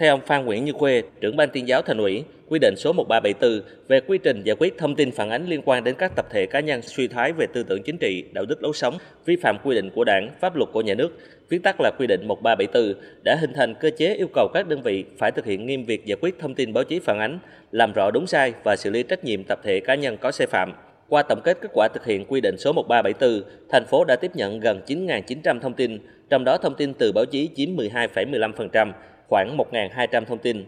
Theo ông Phan Nguyễn Như Khuê, trưởng ban tuyên giáo thành ủy, quy định số 1374 về quy trình giải quyết thông tin phản ánh liên quan đến các tập thể cá nhân suy thoái về tư tưởng chính trị, đạo đức lối sống, vi phạm quy định của Đảng, pháp luật của nhà nước, viết tắt là quy định 1374, đã hình thành cơ chế yêu cầu các đơn vị phải thực hiện nghiêm việc giải quyết thông tin báo chí phản ánh, làm rõ đúng sai và xử lý trách nhiệm tập thể cá nhân có sai phạm. Qua tổng kết kết quả thực hiện quy định số 1374, thành phố đã tiếp nhận gần 9.900 thông tin, trong đó thông tin từ báo chí chiếm 12,15%, khoảng 1.200 thông tin.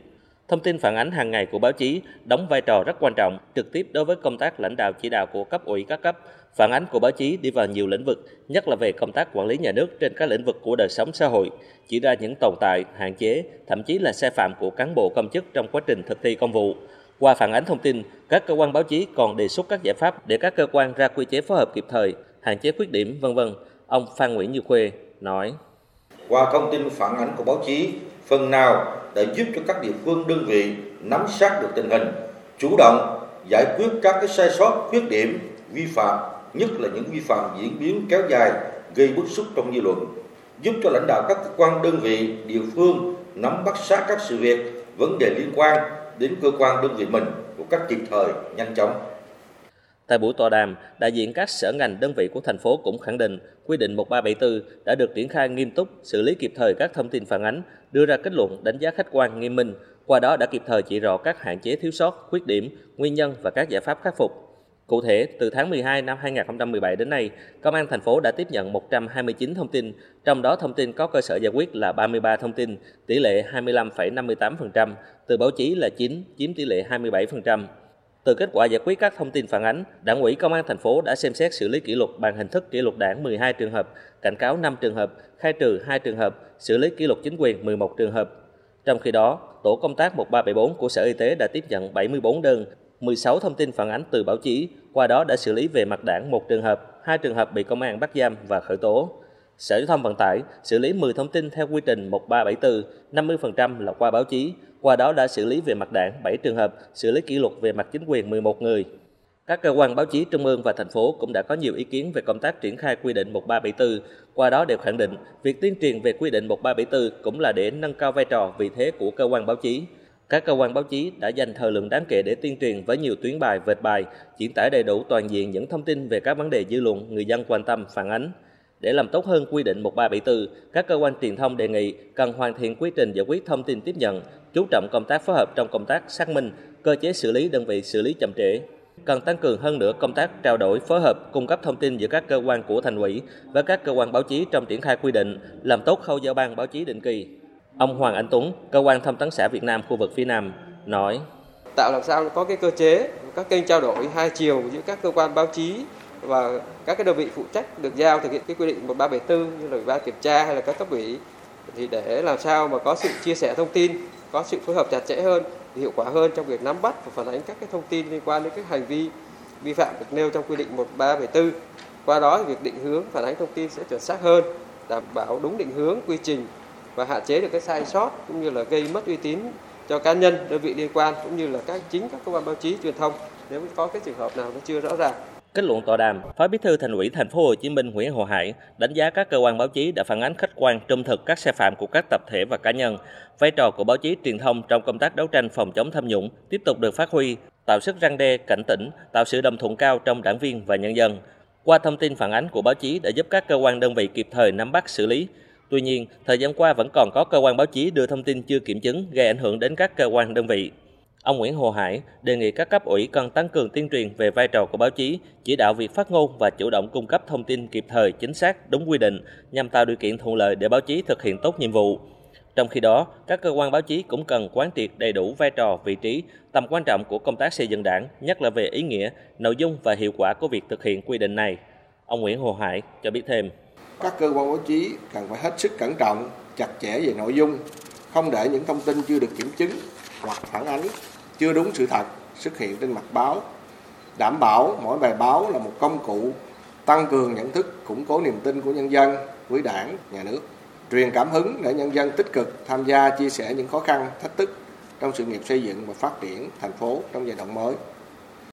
Thông tin phản ánh hàng ngày của báo chí đóng vai trò rất quan trọng trực tiếp đối với công tác lãnh đạo chỉ đạo của cấp ủy các cấp. Phản ánh của báo chí đi vào nhiều lĩnh vực, nhất là về công tác quản lý nhà nước trên các lĩnh vực của đời sống xã hội, chỉ ra những tồn tại, hạn chế, thậm chí là sai phạm của cán bộ công chức trong quá trình thực thi công vụ. Qua phản ánh thông tin, các cơ quan báo chí còn đề xuất các giải pháp để các cơ quan ra quy chế phối hợp kịp thời, hạn chế khuyết điểm, vân vân. Ông Phan Nguyễn Như Khuê nói: qua thông tin phản ánh của báo chí, phần nào đã giúp cho các địa phương đơn vị nắm sát được tình hình, chủ động giải quyết các cái sai sót, khuyết điểm, vi phạm, nhất là những vi phạm diễn biến kéo dài gây bức xúc trong dư luận, giúp cho lãnh đạo các cơ quan đơn vị địa phương nắm bắt sát các sự việc, vấn đề liên quan đến cơ quan đơn vị mình một cách kịp thời, nhanh chóng. Tại buổi tọa đàm, đại diện các sở ngành đơn vị của thành phố cũng khẳng định quy định 1374 đã được triển khai nghiêm túc, xử lý kịp thời các thông tin phản ánh, đưa ra kết luận đánh giá khách quan nghiêm minh, qua đó đã kịp thời chỉ rõ các hạn chế thiếu sót, khuyết điểm, nguyên nhân và các giải pháp khắc phục. Cụ thể, từ tháng 12 năm 2017 đến nay, Công an thành phố đã tiếp nhận 129 thông tin, trong đó thông tin có cơ sở giải quyết là 33 thông tin, tỷ lệ 25,58%, từ báo chí là 9, chiếm tỷ lệ 27%. Từ kết quả giải quyết các thông tin phản ánh, Đảng ủy Công an thành phố đã xem xét xử lý kỷ luật bằng hình thức kỷ luật đảng 12 trường hợp, cảnh cáo 5 trường hợp, khai trừ 2 trường hợp, xử lý kỷ luật chính quyền 11 trường hợp. Trong khi đó, tổ công tác 1374 của Sở Y tế đã tiếp nhận 74 đơn, 16 thông tin phản ánh từ báo chí, qua đó đã xử lý về mặt đảng một trường hợp, hai trường hợp bị công an bắt giam và khởi tố. Sở Giao thông Vận tải xử lý 10 thông tin theo quy trình 1374, 50% là qua báo chí, qua đó đã xử lý về mặt đảng 7 trường hợp, xử lý kỷ luật về mặt chính quyền 11 người. Các cơ quan báo chí trung ương và thành phố cũng đã có nhiều ý kiến về công tác triển khai quy định 1374, qua đó đều khẳng định việc tuyên truyền về quy định 1374 cũng là để nâng cao vai trò vị thế của cơ quan báo chí. Các cơ quan báo chí đã dành thời lượng đáng kể để tuyên truyền với nhiều tuyến bài, vệt bài, diễn tải đầy đủ toàn diện những thông tin về các vấn đề dư luận người dân quan tâm, phản ánh. Để làm tốt hơn quy định 1374, các cơ quan truyền thông đề nghị cần hoàn thiện quy trình giải quyết thông tin tiếp nhận, chú trọng công tác phối hợp trong công tác xác minh, cơ chế xử lý đơn vị xử lý chậm trễ. Cần tăng cường hơn nữa công tác trao đổi, phối hợp, cung cấp thông tin giữa các cơ quan của thành ủy và các cơ quan báo chí trong triển khai quy định, làm tốt khâu giao ban báo chí định kỳ. Ông Hoàng Anh Tuấn, cơ quan thông tấn xã Việt Nam khu vực phía Nam, nói: Tạo làm sao có cái cơ chế, các kênh trao đổi hai chiều giữa các cơ quan báo chí và các cái đơn vị phụ trách được giao thực hiện cái quy định 1374 như là ủy ban kiểm tra hay là các cấp ủy thì để làm sao mà có sự chia sẻ thông tin, có sự phối hợp chặt chẽ hơn, hiệu quả hơn trong việc nắm bắt và phản ánh các cái thông tin liên quan đến các hành vi vi phạm được nêu trong quy định 1374. Qua đó việc định hướng phản ánh thông tin sẽ chuẩn xác hơn, đảm bảo đúng định hướng, quy trình và hạn chế được cái sai sót cũng như là gây mất uy tín cho cá nhân, đơn vị liên quan cũng như là các chính các cơ quan báo chí truyền thông nếu có cái trường hợp nào nó chưa rõ ràng. Kết luận tọa đàm, Phó Bí thư Thành ủy Thành phố Hồ Chí Minh Nguyễn Hồ Hải đánh giá các cơ quan báo chí đã phản ánh khách quan trung thực các sai phạm của các tập thể và cá nhân. Vai trò của báo chí truyền thông trong công tác đấu tranh phòng chống tham nhũng tiếp tục được phát huy, tạo sức răng đe, cảnh tỉnh, tạo sự đồng thuận cao trong đảng viên và nhân dân. Qua thông tin phản ánh của báo chí đã giúp các cơ quan đơn vị kịp thời nắm bắt xử lý. Tuy nhiên, thời gian qua vẫn còn có cơ quan báo chí đưa thông tin chưa kiểm chứng gây ảnh hưởng đến các cơ quan đơn vị. Ông Nguyễn Hồ Hải đề nghị các cấp ủy cần tăng cường tuyên truyền về vai trò của báo chí, chỉ đạo việc phát ngôn và chủ động cung cấp thông tin kịp thời, chính xác, đúng quy định nhằm tạo điều kiện thuận lợi để báo chí thực hiện tốt nhiệm vụ. Trong khi đó, các cơ quan báo chí cũng cần quán triệt đầy đủ vai trò, vị trí, tầm quan trọng của công tác xây dựng đảng, nhất là về ý nghĩa, nội dung và hiệu quả của việc thực hiện quy định này. Ông Nguyễn Hồ Hải cho biết thêm. Các cơ quan báo chí cần phải hết sức cẩn trọng, chặt chẽ về nội dung, không để những thông tin chưa được kiểm chứng hoặc phản ánh chưa đúng sự thật xuất hiện trên mặt báo. Đảm bảo mỗi bài báo là một công cụ tăng cường nhận thức, củng cố niềm tin của nhân dân, với đảng, nhà nước. Truyền cảm hứng để nhân dân tích cực tham gia, chia sẻ những khó khăn, thách thức trong sự nghiệp xây dựng và phát triển thành phố trong giai đoạn mới.